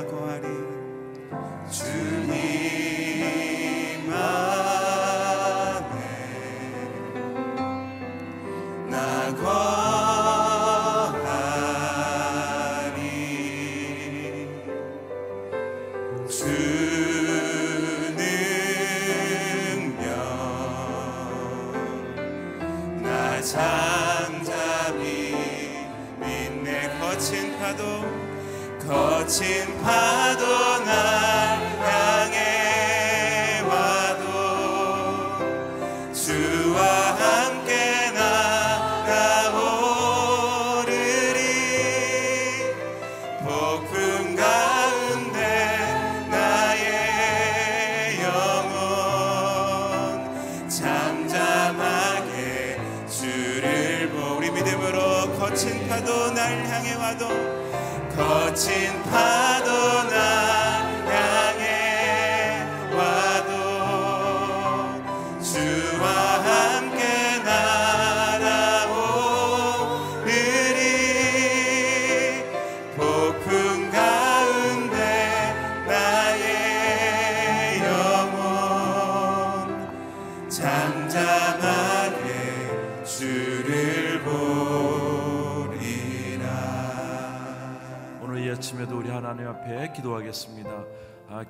안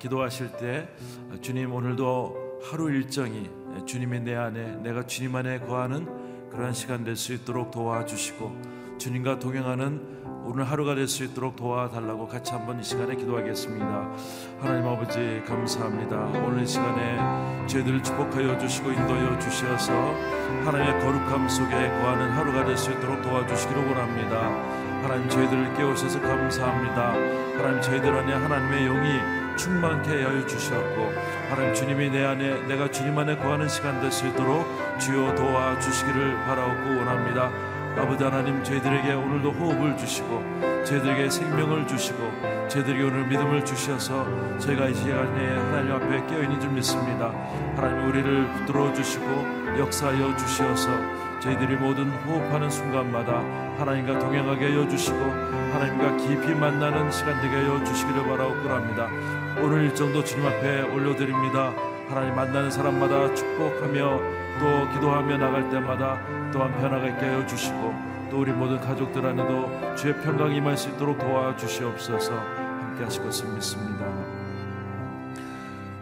기도하실 때 아, 주님 오늘도 하루 일정이 주님이 내 안에 내가 주님 안에 거하는 그러한 시간 될 수 있도록 도와주시고 주님과 동행하는 오늘 하루가 될 수 있도록 도와달라고 같이 한번 이 시간에 기도하겠습니다. 하나님 아버지 감사합니다. 오늘 이 시간에 저희들을 축복하여 주시고 인도하여 주시어서 하나님의 거룩함 속에 거하는 하루가 될 수 있도록 도와주시기를 원합니다. 하나님 저희들을 깨우셔서 감사합니다. 하나님 저희들 안에 하나님의 영이 충만케 하여 주셨고 하나님 주님이 내 안에 내가 주님 안에 거하는 시간 될 수 있도록 주여 도와 주시기를 바라옵고 원합니다. 아버지 하나님 저희들에게 오늘도 호흡을 주시고 저희들에게 생명을 주시고 저희들에게 오늘 믿음을 주셔서 저희가 이 시간에 하나님 앞에 깨어 있는 줄 믿습니다. 하나님 우리를 붙들어 주시고 역사하여 주시어서 저희들이 모든 호흡하는 순간마다 하나님과 동행하게 하여 주시고 하나님과 깊이 만나는 시간 되게 하여 주시기를 바라옵고 합니다. 오늘 일정도 주님 앞에 올려드립니다. 하나님 만나는 사람마다 축복하며 또 기도하며 나갈 때마다 또한 편하게 하여 주시고 또 우리 모든 가족들 안에도 주의 평강이 임할 수 있도록 도와주시옵소서 함께 하실 것을 믿습니다.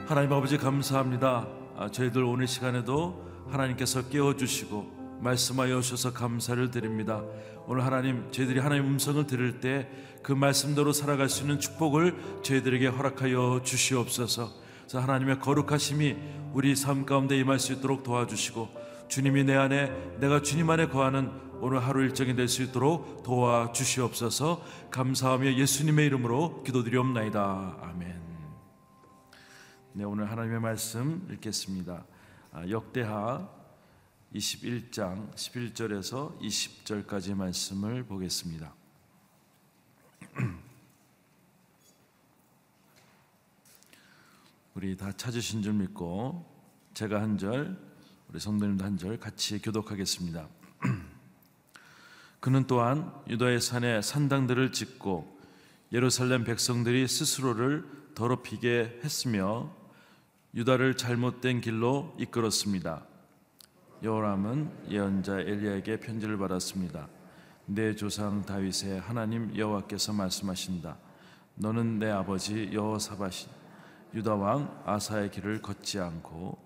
하나님 아버지 감사합니다. 아, 저희들 오늘 시간에도 하나님께서 깨워주시고 말씀하여 주셔서 감사를 드립니다. 오늘 하나님 저희들이 하나님 음성을 들을 때 그 말씀대로 살아갈 수 있는 축복을 저희들에게 허락하여 주시옵소서. 그래서 하나님의 거룩하심이 우리 삶 가운데 임할 수 있도록 도와주시고 주님이 내 안에 내가 주님 안에 거하는 오늘 하루 일정이 될 수 있도록 도와주시옵소서. 감사하며 예수님의 이름으로 기도드리옵나이다. 아멘. 네, 오늘 하나님의 말씀 읽겠습니다. 아, 역대하 21장 11절에서 20절까지 말씀을 보겠습니다. 우리 다 찾으신 줄 믿고 제가 한 절, 우리 성도님도 한 절 같이 교독하겠습니다. 그는 또한 유다의 산에 산당들을 짓고 예루살렘 백성들이 스스로를 더럽히게 했으며 유다를 잘못된 길로 이끌었습니다. 여호람은 예언자 엘리야에게 편지를 받았습니다. 내 조상 다윗의 하나님 여호와께서 말씀하신다. 너는 내 아버지 여호사밧이 유다 왕 아사의 길을 걷지 않고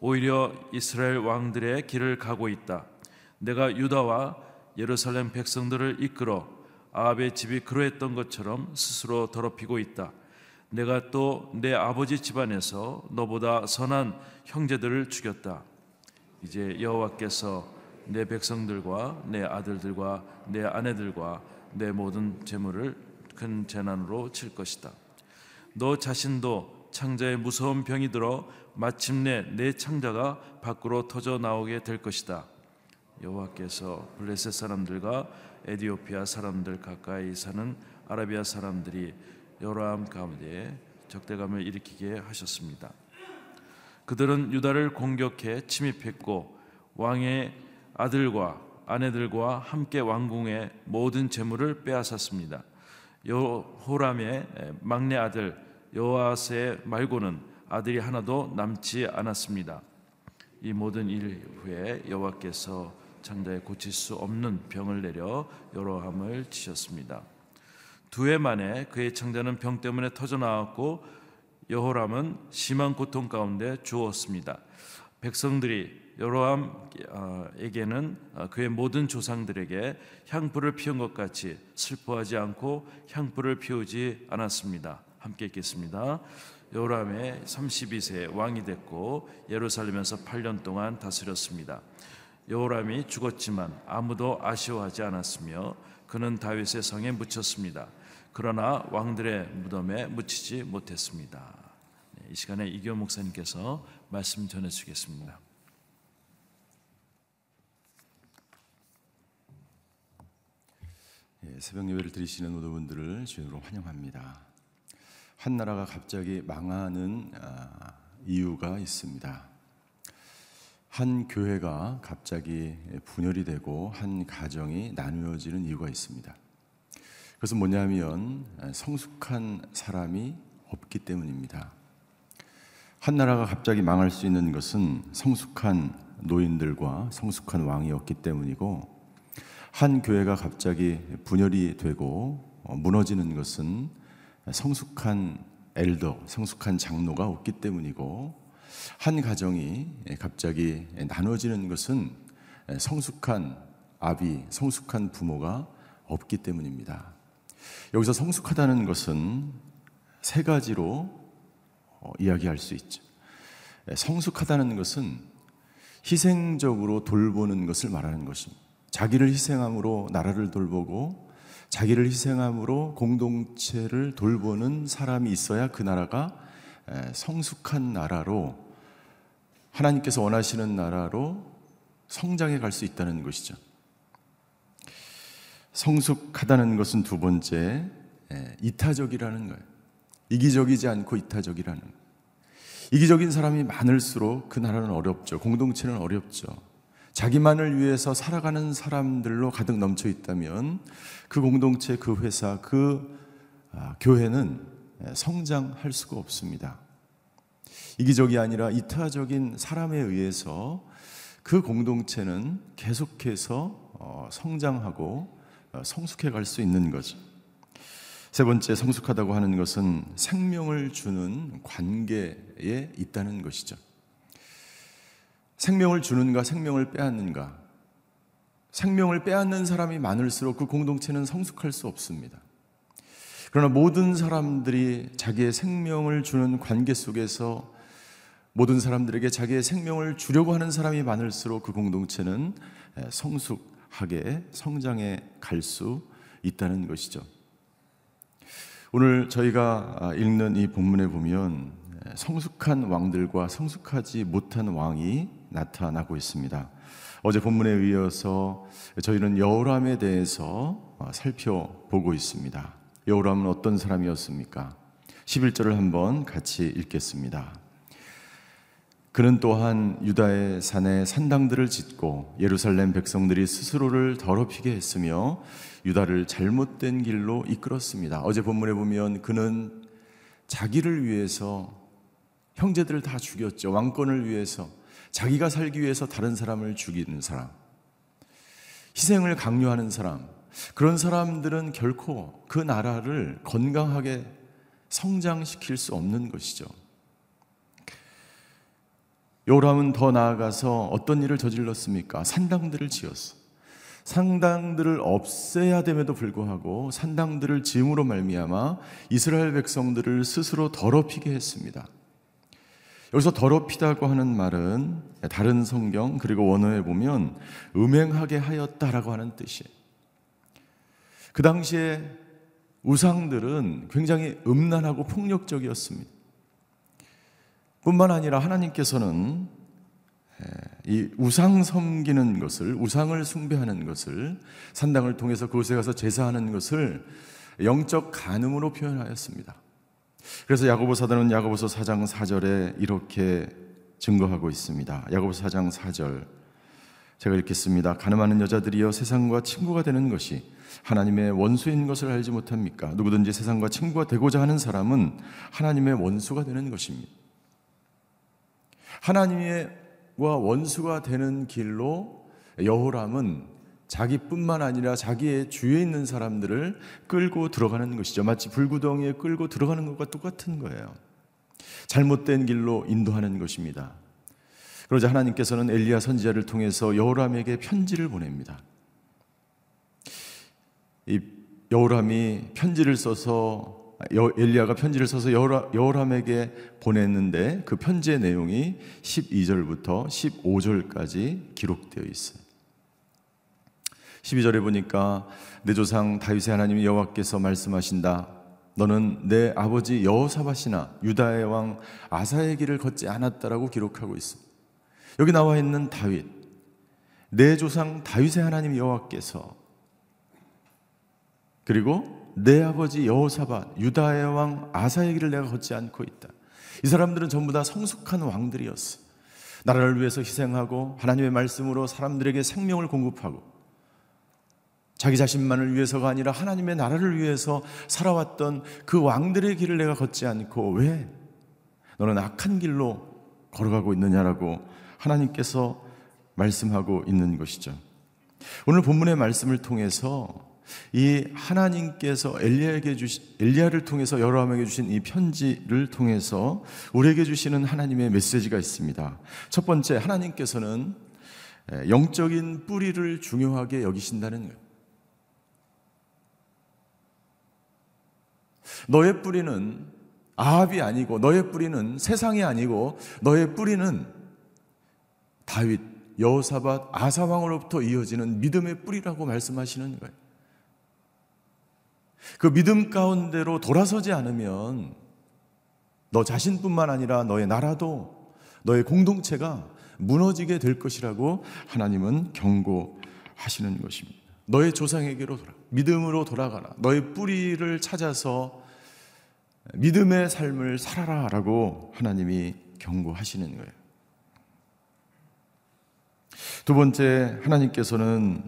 오히려 이스라엘 왕들의 길을 가고 있다. 내가 유다와 예루살렘 백성들을 이끌어 아합의 집이 그러했던 것처럼 스스로 더럽히고 있다. 내가 또 내 아버지 집안에서 너보다 선한 형제들을 죽였다. 이제 여호와께서 내 백성들과 내 아들들과 내 아내들과 내 모든 재물을 큰 재난으로 칠 것이다. 너 자신도 창자에 무서운 병이 들어 마침내 내 창자가 밖으로 터져 나오게 될 것이다. 여호와께서 블레셋 사람들과 에디오피아 사람들 가까이 사는 아라비아 사람들이 여로암 가운데 적대감을 일으키게 하셨습니다. 그들은 유다를 공격해 침입했고 왕의 아들과 아내들과 함께 왕궁의 모든 재물을 빼앗았습니다. 여호람의 막내 아들 여호아스 말고는 아들이 하나도 남지 않았습니다. 이 모든 일 후에 여호와께서 창자에 고칠 수 없는 병을 내려 여로함을 치셨습니다. 두 해 만에 그의 창자는 병 때문에 터져 나왔고 여호람은 심한 고통 가운데 주었습니다. 백성들이 여로함에게는 그의 모든 조상들에게 향불을 피운 것 같이 슬퍼하지 않고 향불을 피우지 않았습니다. 함께 읽겠습니다. 여호람의 32세 왕이 됐고 예루살렘에서 8년 동안 다스렸습니다. 여호람이 죽었지만 아무도 아쉬워하지 않았으며 그는 다윗의 성에 묻혔습니다. 그러나 왕들의 무덤에 묻히지 못했습니다. 네, 이 시간에 이교 목사님께서 말씀 전해 주겠습니다. 새벽 예배를 드리시는 모든 분들을 주님으로 환영합니다. 한 나라가 갑자기 망하는 아, 이유가 있습니다. 한 교회가 갑자기 분열이 되고 한 가정이 나누어지는 이유가 있습니다. 그것은 뭐냐면 성숙한 사람이 없기 때문입니다. 한 나라가 갑자기 망할 수 있는 것은 성숙한 노인들과 성숙한 왕이 없기 때문이고 한 교회가 갑자기 분열이 되고 어, 무너지는 것은 성숙한 엘더, 성숙한 장로가 없기 때문이고 한 가정이 갑자기 나눠지는 것은 성숙한 아비, 성숙한 부모가 없기 때문입니다. 여기서 성숙하다는 것은 세 가지로 어, 이야기할 수 있죠. 성숙하다는 것은 희생적으로 돌보는 것을 말하는 것입니다. 자기를 희생함으로 나라를 돌보고 자기를 희생함으로 공동체를 돌보는 사람이 있어야 그 나라가 성숙한 나라로 하나님께서 원하시는 나라로 성장해 갈 수 있다는 것이죠. 성숙하다는 것은 두 번째 이타적이라는 거예요. 이기적이지 않고 이타적이라는. 이기적인 사람이 많을수록 그 나라는 어렵죠. 공동체는 어렵죠. 자기만을 위해서 살아가는 사람들로 가득 넘쳐 있다면 그 공동체, 그 회사, 그 아, 교회는 성장할 수가 없습니다. 이기적이 아니라 이타적인 사람에 의해서 그 공동체는 계속해서 어, 성장하고 어, 성숙해 갈 수 있는 거죠. 세 번째 성숙하다고 하는 것은 생명을 주는 관계에 있다는 것이죠. 생명을 주는가 생명을 빼앗는가. 생명을 빼앗는 사람이 많을수록 그 공동체는 성숙할 수 없습니다. 그러나 모든 사람들이 자기의 생명을 주는 관계 속에서 모든 사람들에게 자기의 생명을 주려고 하는 사람이 많을수록 그 공동체는 성숙하게 성장해 갈 수 있다는 것이죠. 오늘 저희가 아, 읽는 이 본문에 보면 성숙한 왕들과 성숙하지 못한 왕이 나타나고 있습니다. 어제 본문에 이어서 저희는 여호람에 대해서 아, 살펴보고 있습니다. 여호람은 어떤 사람이었습니까? 11절을 한번 같이 읽겠습니다. 그는 또한 유다의 산에 산당들을 짓고 예루살렘 백성들이 스스로를 더럽히게 했으며 유다를 잘못된 길로 이끌었습니다. 어제 본문에 보면 그는 자기를 위해서 형제들을 다 죽였죠. 왕권을 위해서 자기가 살기 위해서 다른 사람을 죽이는 사람. 희생을 강요하는 사람. 그런 사람들은 결코 그 나라를 건강하게 성장시킬 수 없는 것이죠. 요람은 더 나아가서 어떤 일을 저질렀습니까? 산당들을 지었어. 상당들을 없애야 됨에도 불구하고 산당들을 지음으로 말미암아 이스라엘 백성들을 스스로 더럽히게 했습니다. 여기서 더럽히다고 하는 말은 다른 성경 그리고 원어에 보면 음행하게 하였다라고 하는 뜻이에요. 그 당시에 우상들은 굉장히 음란하고 폭력적이었습니다. 뿐만 아니라 하나님께서는 이 우상 섬기는 것을 우상을 숭배하는 것을 산당을 통해서 그곳에 가서 제사하는 것을 영적 간음으로 표현하였습니다. 그래서 야고보 사도는 야고보서 4장 4절에 이렇게 증거하고 있습니다. 야고보서 4장 4절 제가 읽겠습니다. 가늠하는 여자들이여 세상과 친구가 되는 것이 하나님의 원수인 것을 알지 못합니까? 누구든지 세상과 친구가 되고자 하는 사람은 하나님의 원수가 되는 것입니다. 하나님의 와 원수가 되는 길로 여호람은 자기뿐만 아니라 자기의 주위에 있는 사람들을 끌고 들어가는 것이죠. 마치 불구덩이에 끌고 들어가는 것과 똑같은 거예요. 잘못된 길로 인도하는 것입니다. 그러자 하나님께서는 엘리야 선지자를 통해서 여호람에게 편지를 보냅니다. 이 여호람이 편지를 써서 엘리야가 편지를 써서 여호람 에게 보냈는데 그 편지의 내용이 12절부터 15절까지 기록되어 있어요. 12절에 보니까 내 조상 다윗의 하나님 여호와께서 말씀하신다. 너는 내 아버지 여호사밧이나 유다의 왕 아사의 길을 걷지 않았다라고 기록하고 있어. 여기 나와 있는 다윗, 내 조상 다윗의 하나님 여호와께서 그리고 내 아버지 여호사밧 유다의 왕 아사의 길을 내가 걷지 않고 있다. 이 사람들은 전부 다 성숙한 왕들이었어. 나라를 위해서 희생하고 하나님의 말씀으로 사람들에게 생명을 공급하고 자기 자신만을 위해서가 아니라 하나님의 나라를 위해서 살아왔던 그 왕들의 길을 내가 걷지 않고 왜 너는 악한 길로 걸어가고 있느냐라고 하나님께서 말씀하고 있는 것이죠. 오늘 본문의 말씀을 통해서 이 하나님께서 엘리야에게 주신 엘리야를 통해서 여러함에게 주신 이 편지를 통해서 우리에게 주시는 하나님의 메시지가 있습니다. 첫 번째 하나님께서는 영적인 뿌리를 중요하게 여기신다는 거예요. 너의 뿌리는 아합이 아니고 너의 뿌리는 세상이 아니고 너의 뿌리는 다윗, 여호사밧, 아사 왕으로부터 이어지는 믿음의 뿌리라고 말씀하시는 거예요. 그 믿음 가운데로 돌아서지 않으면 너 자신뿐만 아니라 너의 나라도 너의 공동체가 무너지게 될 것이라고 하나님은 경고하시는 것입니다. 너의 조상에게로 돌아, 믿음으로 돌아가라. 너의 뿌리를 찾아서 믿음의 삶을 살아라 라고 하나님이 경고하시는 거예요. 두 번째, 하나님께서는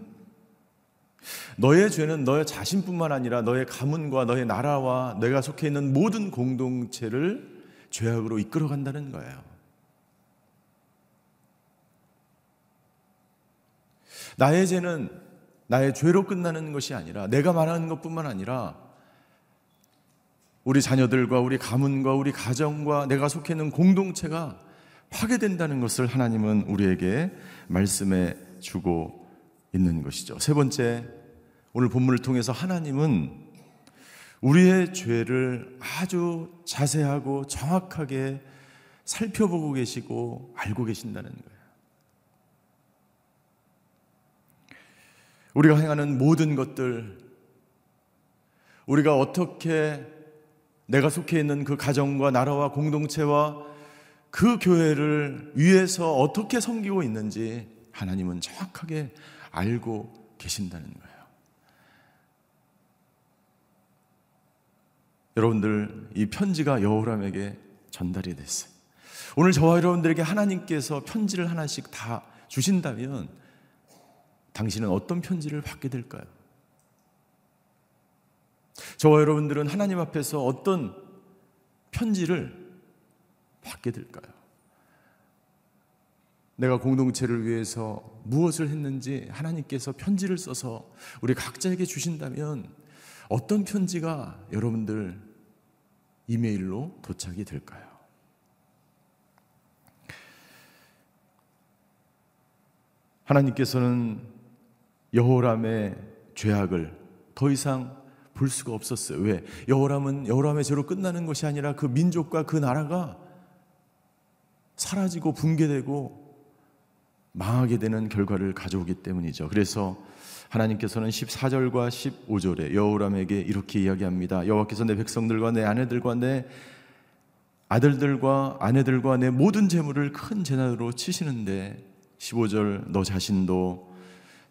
너의 죄는 너의 자신뿐만 아니라 너의 가문과 너의 나라와 내가 속해 있는 모든 공동체를 죄악으로 이끌어 간다는 거예요. 나의 죄는 나의 죄로 끝나는 것이 아니라 내가 말하는 것뿐만 아니라 우리 자녀들과 우리 가문과 우리 가정과 내가 속해 있는 공동체가 파괴된다는 것을 하나님은 우리에게 말씀해 주고 있는 것이죠. 세 번째, 오늘 본문을 통해서 하나님은 우리의 죄를 아주 자세하고 정확하게 살펴보고 계시고 알고 계신다는 거예요. 우리가 행하는 모든 것들, 우리가 어떻게 내가 속해 있는 그 가정과 나라와 공동체와 그 교회를 위해서 어떻게 섬기고 있는지 하나님은 정확하게 알고 계신다는 거예요. 여러분들 이 편지가 여호람에게 전달이 됐어요. 오늘 저와 여러분들에게 하나님께서 편지를 하나씩 다 주신다면 당신은 어떤 편지를 받게 될까요? 저와 여러분들은 하나님 앞에서 어떤 편지를 받게 될까요? 내가 공동체를 위해서 무엇을 했는지 하나님께서 편지를 써서 우리 각자에게 주신다면 어떤 편지가 여러분들 이메일로 도착이 될까요? 하나님께서는 여호람의 죄악을 더 이상 볼 수가 없었어요. 왜? 여호람은 여호람의 죄로 끝나는 것이 아니라 그 민족과 그 나라가 사라지고 붕괴되고 망하게 되는 결과를 가져오기 때문이죠. 그래서 하나님께서는 14절과 15절에 여호람에게 이렇게 이야기합니다. 여호와께서 내 백성들과 내 아내들과 내 아들들과 아내들과 내 모든 재물을 큰 재난으로 치시는데 15절 너 자신도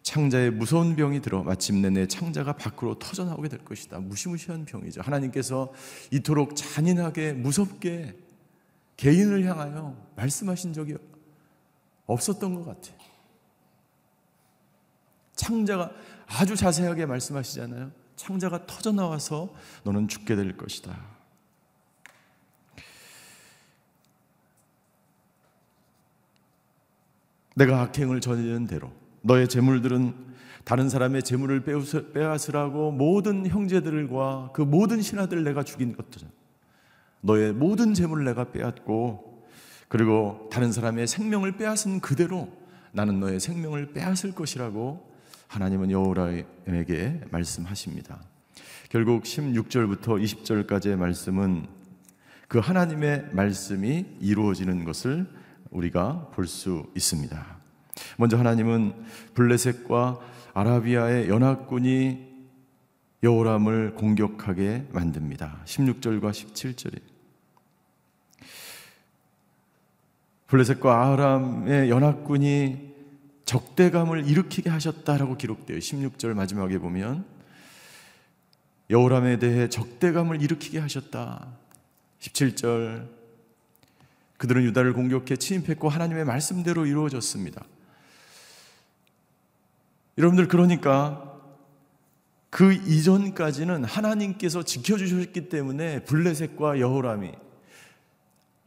창자에 무서운 병이 들어 마침내 내 창자가 밖으로 터져 나오게 될 것이다. 무시무시한 병이죠. 하나님께서 이토록 잔인하게 무섭게 개인을 향하여 말씀하신 적이 없었던 것 같아요. 창자가 아주 자세하게 말씀하시잖아요. 창자가 터져 나와서 너는 죽게 될 것이다. 내가 악행을 저지른 대로 너의 재물들은 다른 사람의 재물을 빼앗으라고 모든 형제들과 그 모든 신하들 내가 죽인 것들 너의 모든 재물을 내가 빼앗고 그리고 다른 사람의 생명을 빼앗은 그대로 나는 너의 생명을 빼앗을 것이라고 하나님은 여호라에게 말씀하십니다. 결국 16절부터 20절까지의 말씀은 그 하나님의 말씀이 이루어지는 것을 우리가 볼 수 있습니다. 먼저 하나님은 블레셋과 아라비아의 연합군이 여호람을 공격하게 만듭니다. 16절과 17절에 블레셋과 아람의 연합군이 적대감을 일으키게 하셨다라고 기록되어 16절 마지막에 보면 여호람에 대해 적대감을 일으키게 하셨다. 17절 그들은 유다를 공격해 침입했고 하나님의 말씀대로 이루어졌습니다. 여러분들 그러니까 그 이전까지는 하나님께서 지켜주셨기 때문에 블레셋과 여호람이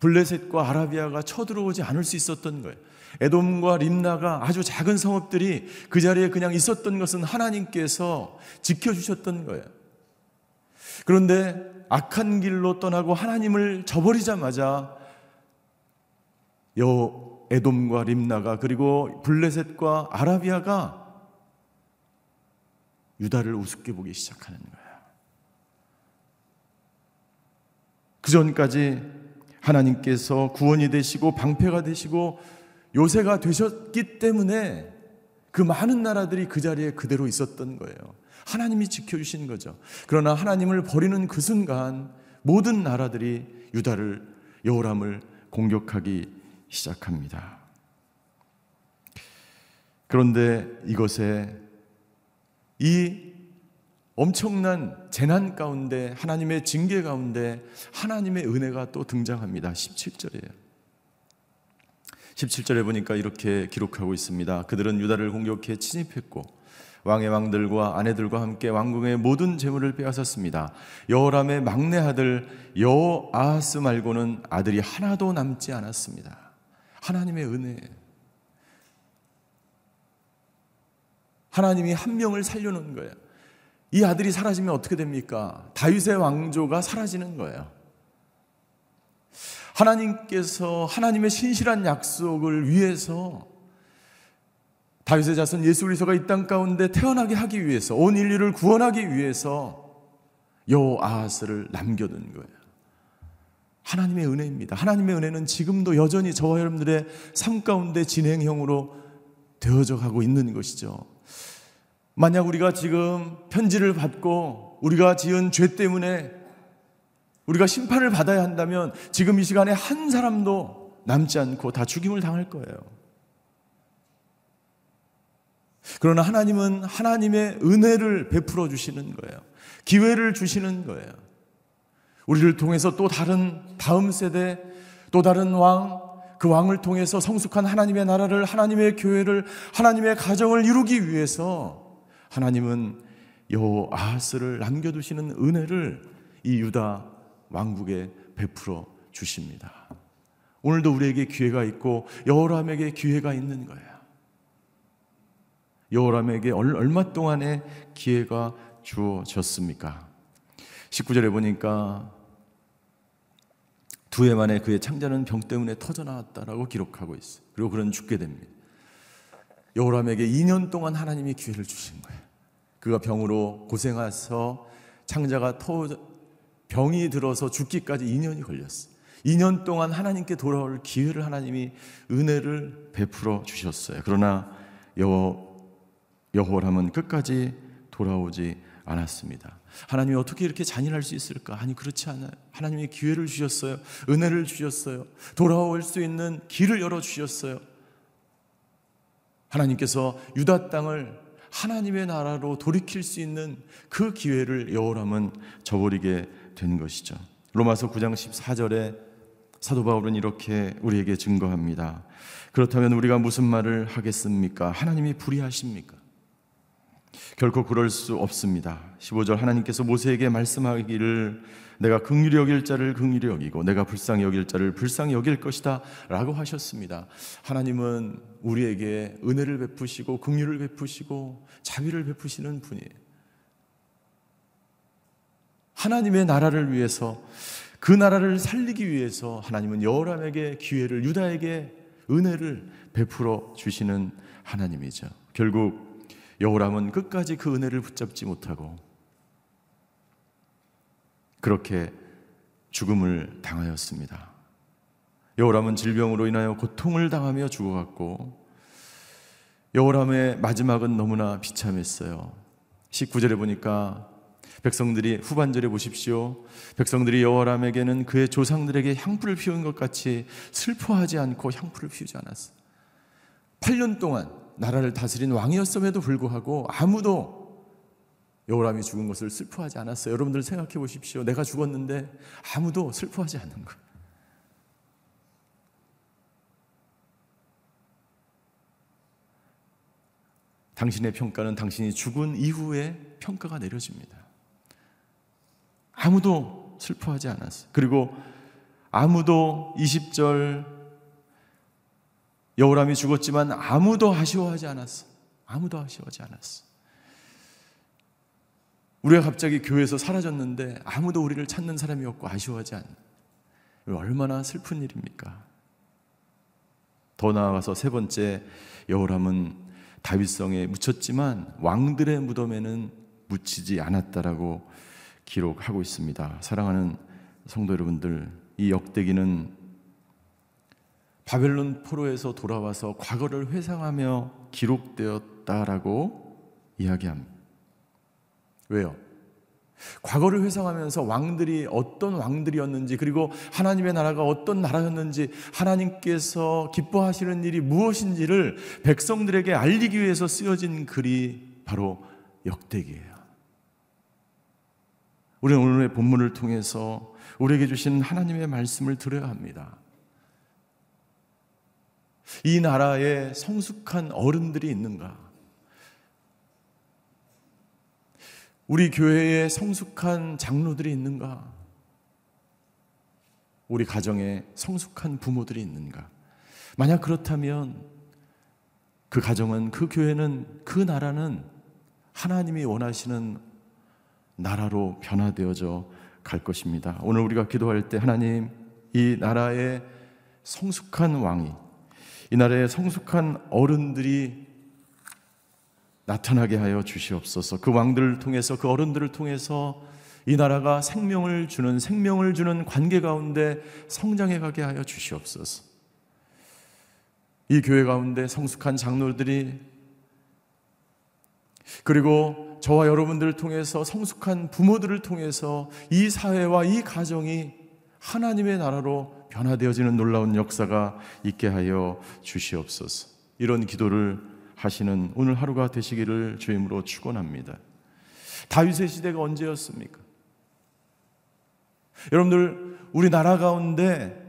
블레셋과 아라비아가 쳐들어오지 않을 수 있었던 거예요. 에돔과 림나가 아주 작은 성읍들이 그 자리에 그냥 있었던 것은 하나님께서 지켜주셨던 거예요. 그런데 악한 길로 떠나고 하나님을 저버리자마자 여 에돔과 림나가 그리고 블레셋과 아라비아가 유다를 우습게 보기 시작하는 거예요. 그 전까지 하나님께서 구원이 되시고 방패가 되시고 요새가 되셨기 때문에 그 많은 나라들이 그 자리에 그대로 있었던 거예요. 하나님이 지켜주신 거죠. 그러나 하나님을 버리는 그 순간 모든 나라들이 유다를 여호람을 공격하기 시작합니다. 그런데 이것에 이 엄청난 재난 가운데 하나님의 징계 가운데 하나님의 은혜가 또 등장합니다. 17절이에요. 17절에 보니까 이렇게 기록하고 있습니다. 그들은 유다를 공격해 침입했고 왕의 왕들과 아내들과 함께 왕궁의 모든 재물을 빼앗았습니다. 여호람의 막내 아들 여호아하스 말고는 아들이 하나도 남지 않았습니다. 하나님의 은혜. 하나님이 한 명을 살려놓은 거예요. 이 아들이 사라지면 어떻게 됩니까? 다윗의 왕조가 사라지는 거예요. 하나님께서 하나님의 신실한 약속을 위해서 다윗의 자손 예수 그리스도가 이 땅 가운데 태어나게 하기 위해서 온 인류를 구원하기 위해서 여호아하스를 남겨둔 거예요. 하나님의 은혜입니다. 하나님의 은혜는 지금도 여전히 저와 여러분들의 삶 가운데 진행형으로 되어져 가고 있는 것이죠. 만약 우리가 지금 편지를 받고 우리가 지은 죄 때문에 우리가 심판을 받아야 한다면 지금 이 시간에 한 사람도 남지 않고 다 죽임을 당할 거예요. 그러나 하나님은 하나님의 은혜를 베풀어 주시는 거예요. 기회를 주시는 거예요. 우리를 통해서 또 다른 다음 세대, 또 다른 왕, 그 왕을 통해서 성숙한 하나님의 나라를, 하나님의 교회를, 하나님의 가정을 이루기 위해서 하나님은 여호아하스를 남겨두시는 은혜를 이 유다 왕국에 베풀어 주십니다. 오늘도 우리에게 기회가 있고 여호람에게 기회가 있는 거예요. 여호람에게 얼마 동안의 기회가 주어졌습니까? 19절에 보니까 두 해 만에 그의 창자는 병 때문에 터져 나왔다라고 기록하고 있어요. 그리고 그는 죽게 됩니다. 여호람에게 2년 동안 하나님이 기회를 주신 거예요. 그가 병으로 고생해서 창자가 터 병이 들어서 죽기까지 2년이 걸렸어요. 2년 동안 하나님께 돌아올 기회를 하나님이 은혜를 베풀어 주셨어요. 그러나 여호 여호람은 끝까지 돌아오지 않았습니다. 하나님이 어떻게 이렇게 잔인할 수 있을까? 아니 그렇지 않아요. 하나님이 기회를 주셨어요. 은혜를 주셨어요. 돌아올 수 있는 길을 열어 주셨어요. 하나님께서 유다 땅을 하나님의 나라로 돌이킬 수 있는 그 기회를 여호람은 저버리게 된 것이죠. 로마서 9장 14절에 사도 바울은 이렇게 우리에게 증거합니다. 그렇다면 우리가 무슨 말을 하겠습니까? 하나님이 불의하십니까? 결코 그럴 수 없습니다. 15절 하나님께서 모세에게 말씀하기를 내가 긍휼히 여길 자를 긍휼히 여기고 내가 불쌍히 여길 자를 불쌍히 여길 것이다라고 하셨습니다. 하나님은 우리에게 은혜를 베푸시고 긍휼을 베푸시고 자비를 베푸시는 분이에요. 하나님의 나라를 위해서 그 나라를 살리기 위해서 하나님은 여호람에게 기회를 유다에게 은혜를 베풀어 주시는 하나님이죠. 결국 여호람은 끝까지 그 은혜를 붙잡지 못하고 그렇게 죽음을 당하였습니다. 여호람은 질병으로 인하여 고통을 당하며 죽어갔고 여호람의 마지막은 너무나 비참했어요. 19절에 보니까 백성들이 후반절에 보십시오. 백성들이 여호람에게는 그의 조상들에게 향불을 피운 것 같이 슬퍼하지 않고 향불을 피우지 않았어. 8년 동안 나라를 다스린 왕이었음에도 불구하고 아무도 여호람이 죽은 것을 슬퍼하지 않았어요. 여러분들 생각해 보십시오. 내가 죽었는데 아무도 슬퍼하지 않는 것. 당신의 평가는 당신이 죽은 이후에 평가가 내려집니다. 아무도 슬퍼하지 않았어요. 그리고 아무도 20절 여호람이 죽었지만 아무도 아쉬워하지 않았어. 아무도 아쉬워하지 않았어. 우리가 갑자기 교회에서 사라졌는데 아무도 우리를 찾는 사람이 없고 아쉬워하지 않는. 얼마나 슬픈 일입니까? 더 나아가서 세 번째 여호람은 다윗성에 묻혔지만 왕들의 무덤에는 묻히지 않았다라고 기록하고 있습니다. 사랑하는 성도 여러분들, 이 역대기는 바벨론 포로에서 돌아와서 과거를 회상하며 기록되었다라고 이야기합니다. 왜요? 과거를 회상하면서 왕들이 어떤 왕들이었는지 그리고 하나님의 나라가 어떤 나라였는지 하나님께서 기뻐하시는 일이 무엇인지를 백성들에게 알리기 위해서 쓰여진 글이 바로 역대기예요. 우리는 오늘의 본문을 통해서 우리에게 주신 하나님의 말씀을 들어야 합니다. 이 나라에 성숙한 어른들이 있는가? 우리 교회에 성숙한 장로들이 있는가? 우리 가정에 성숙한 부모들이 있는가? 만약 그렇다면 그 가정은, 그 교회는, 그 나라는 하나님이 원하시는 나라로 변화되어져 갈 것입니다. 오늘 우리가 기도할 때 하나님, 이 나라에 성숙한 왕이, 이 나라에 성숙한 어른들이 나타나게 하여 주시옵소서. 그 왕들을 통해서 그 어른들을 통해서 이 나라가 생명을 주는 생명을 주는 관계 가운데 성장해 가게 하여 주시옵소서. 이 교회 가운데 성숙한 장로들이 그리고 저와 여러분들을 통해서 성숙한 부모들을 통해서 이 사회와 이 가정이 하나님의 나라로 변화되어지는 놀라운 역사가 있게 하여 주시옵소서. 이런 기도를 하시는 오늘 하루가 되시기를 주임으로 축원합니다. 다윗의 시대가 언제였습니까? 여러분들 우리 나라 가운데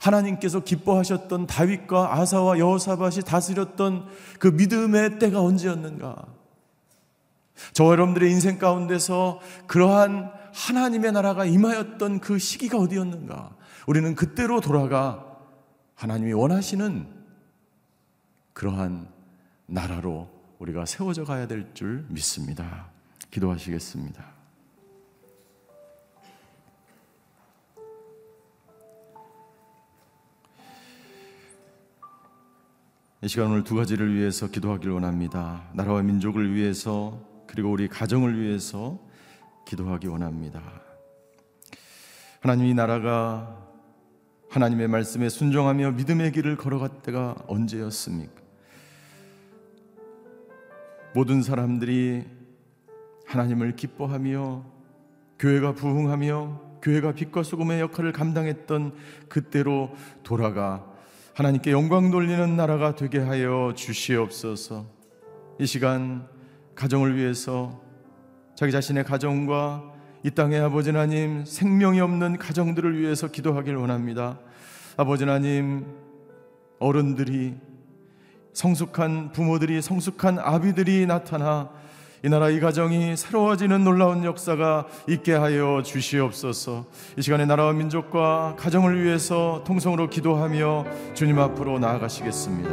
하나님께서 기뻐하셨던 다윗과 아사와 여호사밧이 다스렸던 그 믿음의 때가 언제였는가? 저 여러분들의 인생 가운데서 그러한 하나님의 나라가 임하였던 그 시기가 어디였는가? 우리는 그때로 돌아가 하나님이 원하시는 그러한 나라로 우리가 세워져 가야 될 줄 믿습니다. 기도하시겠습니다. 이 시간 오늘 두 가지를 위해서 기도하길 원합니다. 나라와 민족을 위해서 그리고 우리 가정을 위해서 기도하기 원합니다. 하나님 이 나라가 하나님의 말씀에 순종하며 믿음의 길을 걸어갈 때가 언제였습니까? 모든 사람들이 하나님을 기뻐하며 교회가 부흥하며 교회가 빛과 소금의 역할을 감당했던 그때로 돌아가 하나님께 영광 돌리는 나라가 되게 하여 주시옵소서. 이 시간 가정을 위해서 자기 자신의 가정과 이 땅의 아버지 하나님 생명이 없는 가정들을 위해서 기도하길 원합니다. 아버지 하나님 어른들이 성숙한 부모들이 성숙한 아비들이 나타나 이 나라 이 가정이 새로워지는 놀라운 역사가 있게 하여 주시옵소서. 이 시간에 나라와 민족과 가정을 위해서 통성으로 기도하며 주님 앞으로 나아가시겠습니다.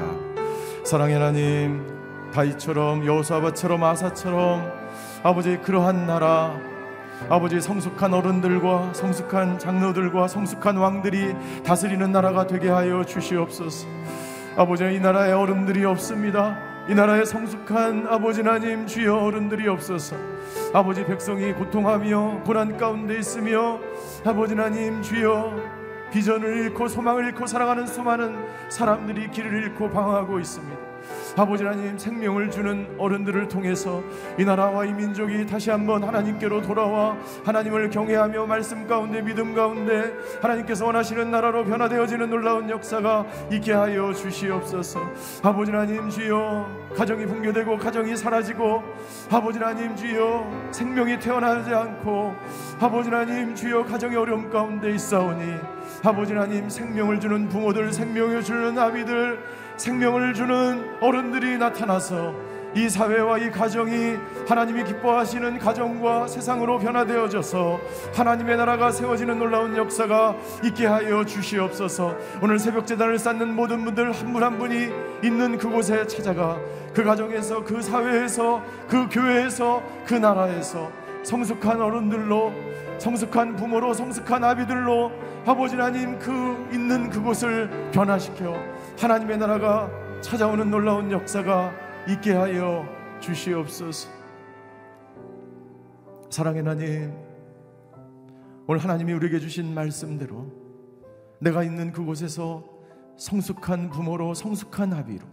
사랑의 하나님, 다이처럼 여호사밧처럼 아사처럼 아버지 그러한 나라 아버지 성숙한 어른들과 성숙한 장로들과 성숙한 왕들이 다스리는 나라가 되게 하여 주시옵소서. 아버지 이 나라에 어른들이 없습니다. 이 나라에 성숙한 아버지 하나님 주여 어른들이 없어서 아버지 백성이 고통하며 고난 가운데 있으며 아버지 하나님 주여 비전을 잃고 소망을 잃고 살아가는 수많은 사람들이 길을 잃고 방황하고 있습니다. 아버지 하나님 생명을 주는 어른들을 통해서 이 나라와 이 민족이 다시 한번 하나님께로 돌아와 하나님을 경외하며 말씀 가운데 믿음 가운데 하나님께서 원하시는 나라로 변화되어지는 놀라운 역사가 있게 하여 주시옵소서. 아버지 하나님 주여 가정이 붕괴되고 가정이 사라지고 아버지 하나님 주여 생명이 태어나지 않고 아버지 하나님 주여 가정의 어려움 가운데 있사오니 아버지 하나님 생명을 주는 부모들 생명을 주는 아비들 생명을 주는 어른들이 나타나서 이 사회와 이 가정이 하나님이 기뻐하시는 가정과 세상으로 변화되어져서 하나님의 나라가 세워지는 놀라운 역사가 있게 하여 주시옵소서. 오늘 새벽 제단을 쌓는 모든 분들 한 분 한 분이 있는 그곳에 찾아가 그 가정에서 그 사회에서 그 교회에서 그 나라에서 성숙한 어른들로 성숙한 부모로 성숙한 아비들로 아버지 하나님 그 있는 그곳을 변화시켜 하나님의 나라가 찾아오는 놀라운 역사가 있게 하여 주시옵소서. 사랑의 하나님, 오늘 하나님이 우리에게 주신 말씀대로 내가 있는 그곳에서 성숙한 부모로 성숙한 아비로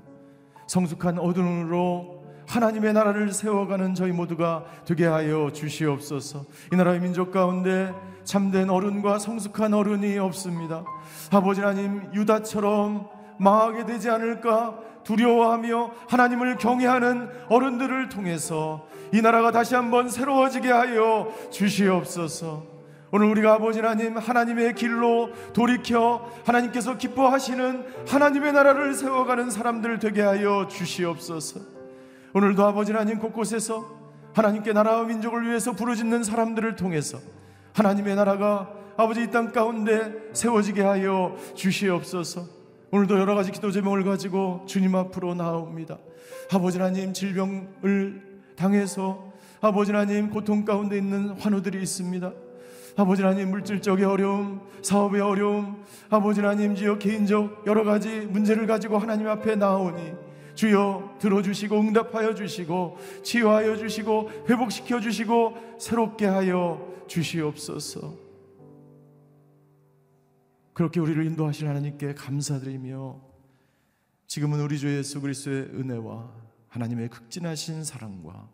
성숙한 어른으로 하나님의 나라를 세워가는 저희 모두가 되게 하여 주시옵소서. 이 나라의 민족 가운데 참된 어른과 성숙한 어른이 없습니다. 아버지 하나님 유다처럼 망하게 되지 않을까 두려워하며 하나님을 경외하는 어른들을 통해서 이 나라가 다시 한번 새로워지게 하여 주시옵소서. 오늘 우리가 아버지 하나님 하나님의 길로 돌이켜 하나님께서 기뻐하시는 하나님의 나라를 세워가는 사람들 되게 하여 주시옵소서. 오늘도 아버지 하나님 곳곳에서 하나님께 나라와 민족을 위해서 부르짖는 사람들을 통해서 하나님의 나라가 아버지 이 땅 가운데 세워지게 하여 주시옵소서. 오늘도 여러 가지 기도 제목을 가지고 주님 앞으로 나옵니다. 아버지 하나님 질병을 당해서 아버지 하나님 고통 가운데 있는 환우들이 있습니다. 아버지 하나님 물질적의 어려움, 사업의 어려움, 아버지 하나님 지어 개인적 여러 가지 문제를 가지고 하나님 앞에 나오니 주여 들어주시고 응답하여 주시고 치유하여 주시고 회복시켜 주시고 새롭게 하여 주시옵소서. 그렇게 우리를 인도하실 하나님께 감사드리며 지금은 우리 주 예수 그리스도의 은혜와 하나님의 극진하신 사랑과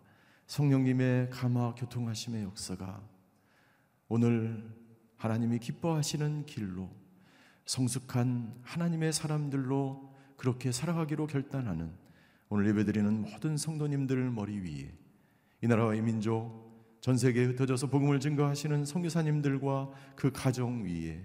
성령님의 감화 교통하심의 역사가 오늘 하나님이 기뻐하시는 길로 성숙한 하나님의 사람들로 그렇게 살아가기로 결단하는 오늘 예배드리는 모든 성도님들 머리 위에 이 나라와 이 민족 전 세계에 흩어져서 복음을 증거하시는 선교사님들과 그 가정 위에